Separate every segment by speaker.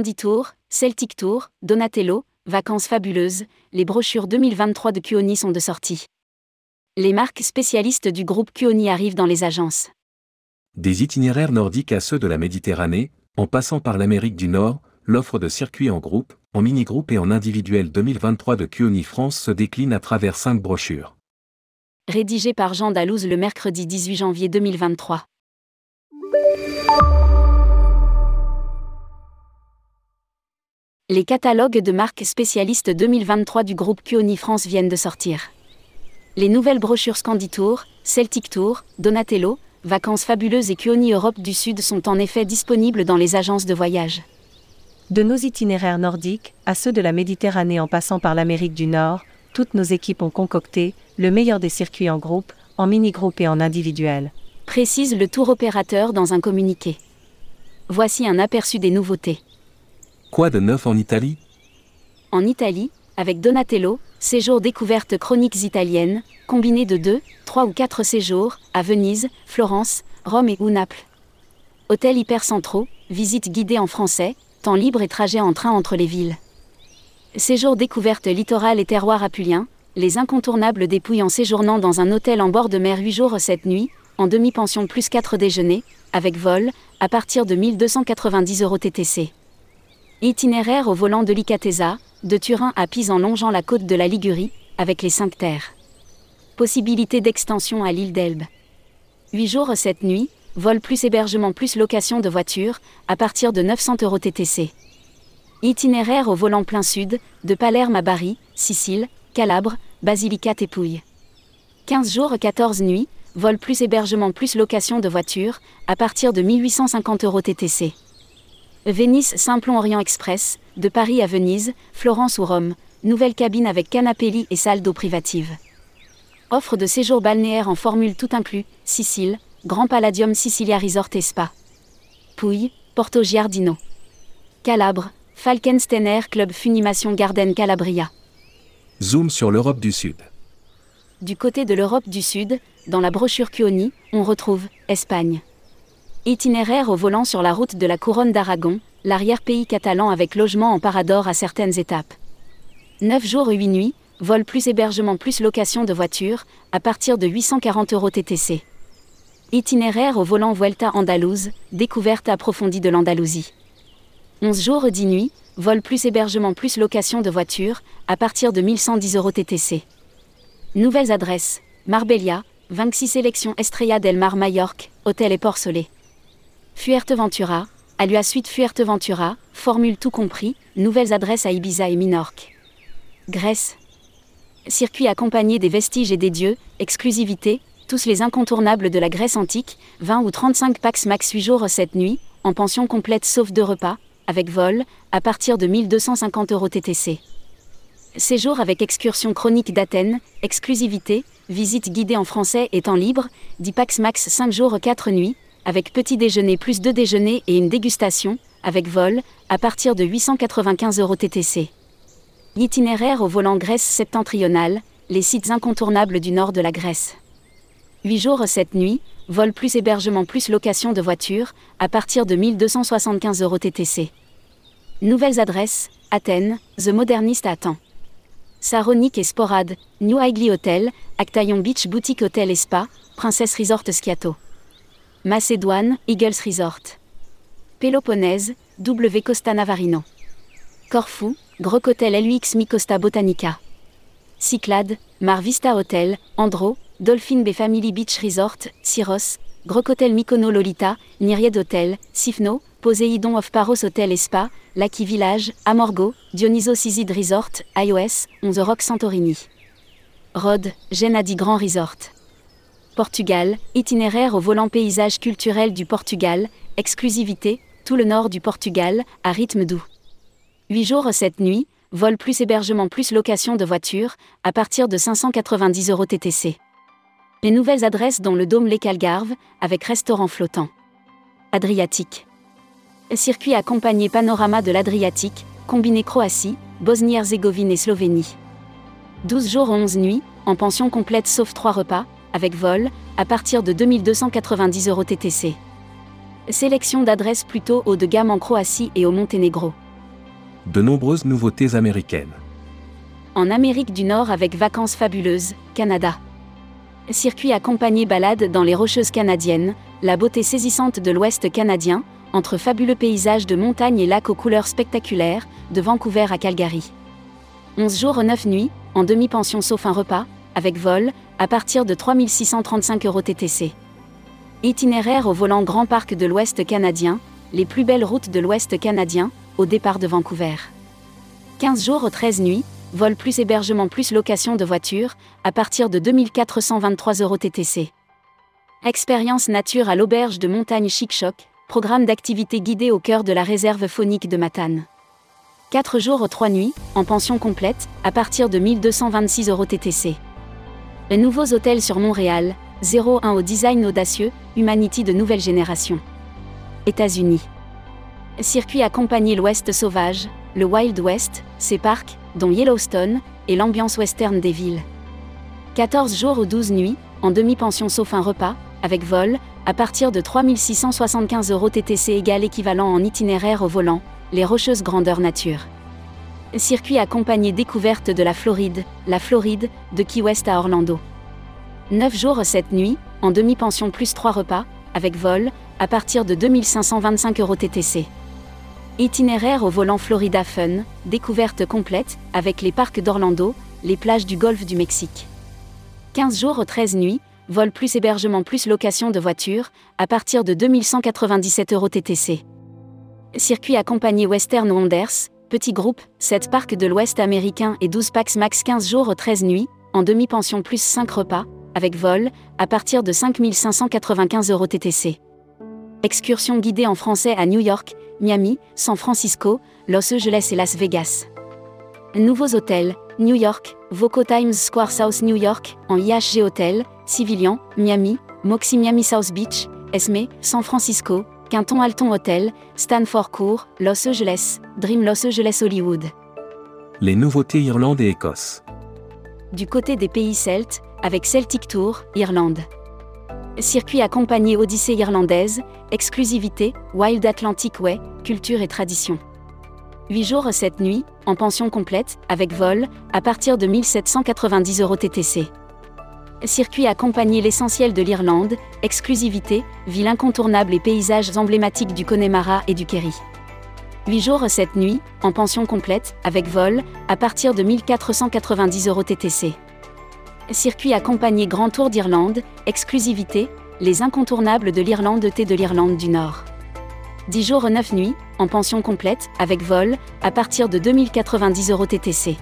Speaker 1: Tour, Celtic Tour, Donatello, Vacances fabuleuses, les brochures 2023 de Kuoni sont de sortie. Les marques spécialistes du groupe Kuoni arrivent dans les agences.
Speaker 2: Des itinéraires nordiques à ceux de la Méditerranée, en passant par l'Amérique du Nord, l'offre de circuits en groupe, en mini-groupe et en individuel 2023 de Kuoni France se décline à travers cinq brochures.
Speaker 1: Rédigé par Jean Dalouse le mercredi 18 janvier 2023. Les catalogues de marques spécialistes 2023 du groupe Kuoni France viennent de sortir. Les nouvelles brochures Scanditour, Celtic Tour, Donatello, Vacances fabuleuses et Kuoni Europe du Sud sont en effet disponibles dans les agences de voyage.
Speaker 3: De nos itinéraires nordiques à ceux de la Méditerranée en passant par l'Amérique du Nord, toutes nos équipes ont concocté le meilleur des circuits en groupe, en mini-groupe et en individuel.
Speaker 1: Précise le tour opérateur dans un communiqué. Voici un aperçu des nouveautés.
Speaker 2: Quoi de neuf en Italie?
Speaker 1: En Italie, avec Donatello, séjour découverte chroniques italiennes, combiné de deux, trois ou quatre séjours, à Venise, Florence, Rome et ou Naples. Hôtel hypercentraux, visite guidée en français, temps libre et trajet en train entre les villes. Séjour découverte littoral et terroir apulien, les incontournables dépouilles en séjournant dans un hôtel en bord de mer 8 jours 7 nuits, en demi-pension plus 4 déjeuners, avec vol, à partir de 1290 euros TTC. Itinéraire au volant de l'Icatesa, de Turin à Pise en longeant la côte de la Ligurie, avec les 5 terres. Possibilité d'extension à l'île d'Elbe. 8 jours 7 nuits, vol plus hébergement plus location de voiture, à partir de 900 euros TTC. Itinéraire au volant plein sud, de Palerme à Bari, Sicile, Calabre, Basilicate et Pouille. 15 jours 14 nuits, vol plus hébergement plus location de voiture, à partir de 1850 euros TTC. Venise Simplon Orient Express, de Paris à Venise, Florence ou Rome, nouvelle cabine avec canapé lit et salle d'eau privative. Offre de séjour balnéaire en formule tout inclus, Sicile, Grand Palladium Sicilia Resort et Spa. Pouille, Porto Giardino. Calabre, Falkensteiner Club Funimation Garden Calabria.
Speaker 2: Zoom sur l'Europe du Sud.
Speaker 1: Du côté de l'Europe du Sud, dans la brochure Cuoni, on retrouve Espagne. Itinéraire au volant sur la route de la couronne d'Aragon, l'arrière-pays catalan avec logement en parador à certaines étapes. 9 jours et 8 nuits, vol plus hébergement plus location de voiture, à partir de 840 euros TTC. Itinéraire au volant Vuelta Andalouse, découverte approfondie de l'Andalousie. 11 jours et 10 nuits, vol plus hébergement plus location de voiture, à partir de 1110 euros TTC. Nouvelles adresses, Marbella, 26 sélections Estrella del Mar Majorque, Hôtel et Solé. Fuerteventura, à lui à suite Fuerteventura, formule tout compris, nouvelles adresses à Ibiza et Minorque. Grèce. Circuit accompagné des vestiges et des dieux, exclusivité, tous les incontournables de la Grèce antique, 20 ou 35 pax max 8 jours 7 nuits, en pension complète sauf deux repas, avec vol, à partir de 1250 euros TTC. Séjour avec excursion chronique d'Athènes, exclusivité, visite guidée en français et temps libre, 10 pax max 5 jours 4 nuits, avec petit déjeuner plus deux déjeuners et une dégustation, avec vol, à partir de 895 euros TTC. Itinéraire au volant Grèce septentrionale, les sites incontournables du nord de la Grèce. 8 jours 7 nuits, vol plus hébergement plus location de voiture, à partir de 1275 euros TTC. Nouvelles adresses, Athènes, The Modernist à Temps. Saronique et Sporade, New Igli Hotel, Actaillon Beach Boutique Hotel et Spa, Princesse Resort Sciato. Macédoine, Eagles Resort. Péloponnèse, W Costa Navarino. Corfou, Groc Hotel LUX Botanica. Cyclade, Mar Vista Hotel, Andro, Dolphin Bay Family Beach Resort, Syros, Groc Hotel Mykono Lolita, Nyried Hotel, Sifno, Poséidon of Paros Hotel et Spa, Lucky Village, Amorgo, Dionysos Isid Resort, iOS, 11 Rock Santorini. Rhodes, Genadi Grand Resort. Portugal, itinéraire au volant paysage culturel du Portugal, exclusivité, tout le nord du Portugal, à rythme doux. 8 jours 7 nuits, vol plus hébergement plus location de voiture, à partir de 590 euros TTC. Les nouvelles adresses dont le Dôme Les Calgarves, avec restaurant flottant. Adriatique. Circuit accompagné panorama de l'Adriatique, combiné Croatie, Bosnie-Herzégovine et Slovénie. 12 jours 11 nuits, en pension complète sauf 3 repas, avec vol, à partir de 2290 euros TTC. Sélection d'adresses plutôt haut de gamme en Croatie et au Monténégro.
Speaker 2: de nombreuses nouveautés américaines.
Speaker 1: En Amérique du Nord avec Vacances Fabuleuses, Canada. Circuit accompagné balade dans les Rocheuses canadiennes, la beauté saisissante de l'Ouest canadien, entre fabuleux paysages de montagnes et lacs aux couleurs spectaculaires, de Vancouver à Calgary. 11 jours 9 nuits, en demi-pension sauf un repas, avec vol, à partir de 3635 euros TTC. Itinéraire au volant Grand Parc de l'Ouest canadien, les plus belles routes de l'Ouest canadien, au départ de Vancouver. 15 jours 13 nuits, vol plus hébergement plus location de voiture, à partir de 2423 euros TTC. Expérience nature à l'auberge de montagne Chic-Choc, programme d'activité guidée au cœur de la réserve faunique de Matane. 4 jours 3 nuits, en pension complète, à partir de 1226 euros TTC. Les nouveaux hôtels sur Montréal, 01 au design audacieux, Humanity de nouvelle génération. États-Unis. Circuit accompagné l'Ouest sauvage, le Wild West, ses parcs, dont Yellowstone, et l'ambiance western des villes. 14 jours ou 12 nuits, en demi-pension sauf un repas, avec vol, à partir de 3675 euros TTC égal équivalent en itinéraire au volant, les rocheuses grandeur nature. Circuit accompagné découverte de la Floride, la Floride, de Key West à Orlando. 9 jours 7 nuits, en demi-pension plus 3 repas, avec vol, à partir de 2525 euros TTC. Itinéraire au volant Florida Fun, découverte complète, avec les parcs d'Orlando, les plages du golfe du Mexique. 15 jours 13 nuits, vol plus hébergement plus location de voiture, à partir de 2197 euros TTC. Circuit accompagné Western Wonders, petit groupe, 7 parcs de l'Ouest américain et 12 packs max 15 jours 13 nuits, en demi-pension plus 5 repas, avec vol, à partir de 5595 euros TTC. Excursion guidée en français à New York, Miami, San Francisco, Los Angeles et Las Vegas. Nouveaux hôtels, New York, Voco Times Square South New York, en IHG Hotel, Civilian, Miami, Moxie Miami South Beach, Esme, San Francisco, Quinton Alton Hotel, Stanford Court, Los Angeles, Dream Los Angeles Hollywood.
Speaker 2: Les nouveautés Irlande et Écosse.
Speaker 1: Du côté des pays celtes, avec Celtic Tour, Irlande. Circuit accompagné Odyssée irlandaise, exclusivité, Wild Atlantic Way, culture et tradition. 8 jours 7 nuits, en pension complète, avec vol, à partir de 1790 euros TTC. Circuit accompagné l'essentiel de l'Irlande, exclusivité, ville incontournable et paysages emblématiques du Connemara et du Kerry. 8 jours 7 nuits, en pension complète, avec vol, à partir de 1490 euros TTC. Circuit accompagné Grand Tour d'Irlande, exclusivité, les incontournables de l'Irlande T de l'Irlande du Nord. 10 jours 9 nuits, en pension complète, avec vol, à partir de 2090 euros TTC.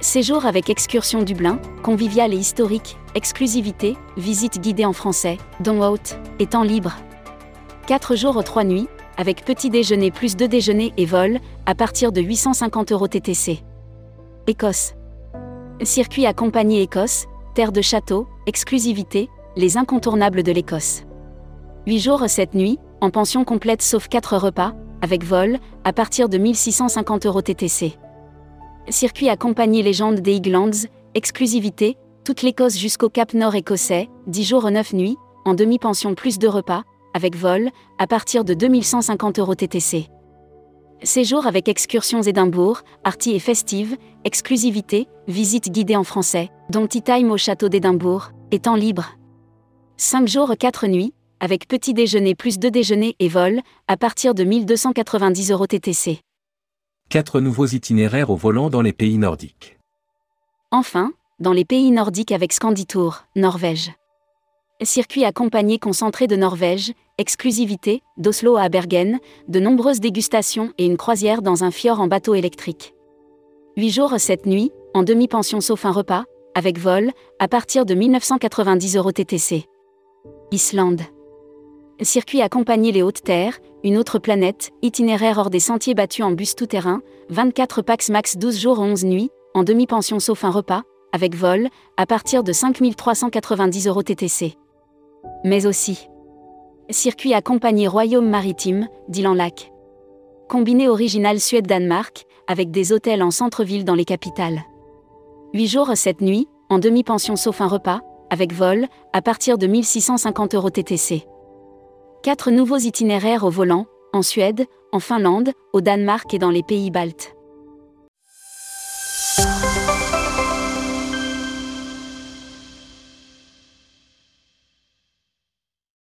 Speaker 1: Séjour avec excursion Dublin, convivial et historique, exclusivité, visite guidée en français, don haute, et temps libre. 4 jours 3 nuits, avec petit déjeuner plus 2 déjeuners et vol, à partir de 850 euros TTC. Écosse. Circuit accompagné Écosse, terre de château, exclusivité, les incontournables de l'Écosse. 8 jours 7 nuits, en pension complète sauf 4 repas, avec vol, à partir de 1650 euros TTC. Circuit accompagné légende des Highlands, exclusivité, toute l'Écosse jusqu'au Cap Nord écossais, 10 jours 9 nuits, en demi-pension plus de repas, avec vol, à partir de 2150 euros TTC. Séjour avec excursions Édimbourg, arty et festive, exclusivité, visite guidée en français, dont tea time au château d'Édimbourg, temps libre. 5 jours 4 nuits, avec petit déjeuner plus 2 déjeuners et vol, à partir de 1290 euros TTC.
Speaker 2: 4 nouveaux itinéraires au volant dans les pays nordiques.
Speaker 1: Enfin, dans les pays nordiques avec Scanditour, Norvège. Circuit accompagné concentré de Norvège, exclusivité, d'Oslo à Bergen, de nombreuses dégustations et une croisière dans un fjord en bateau électrique. 8 jours 7 nuits, en demi-pension sauf un repas, avec vol, à partir de 1990 euros TTC. Islande. Circuit accompagné les hautes terres, une autre planète, itinéraire hors des sentiers battus en bus tout-terrain, 24 pax max 12 jours 11 nuits, en demi-pension sauf un repas, avec vol, à partir de 5390 euros TTC. Mais aussi Circuit accompagné Royaume maritime, d'Ilan Lac. Combiné original Suède-Danemark, avec des hôtels en centre-ville dans les capitales. 8 jours 7 nuits, en demi-pension sauf un repas, avec vol, à partir de 1650 euros TTC. 4 nouveaux itinéraires au volant, en Suède, en Finlande, au Danemark et dans les pays baltes.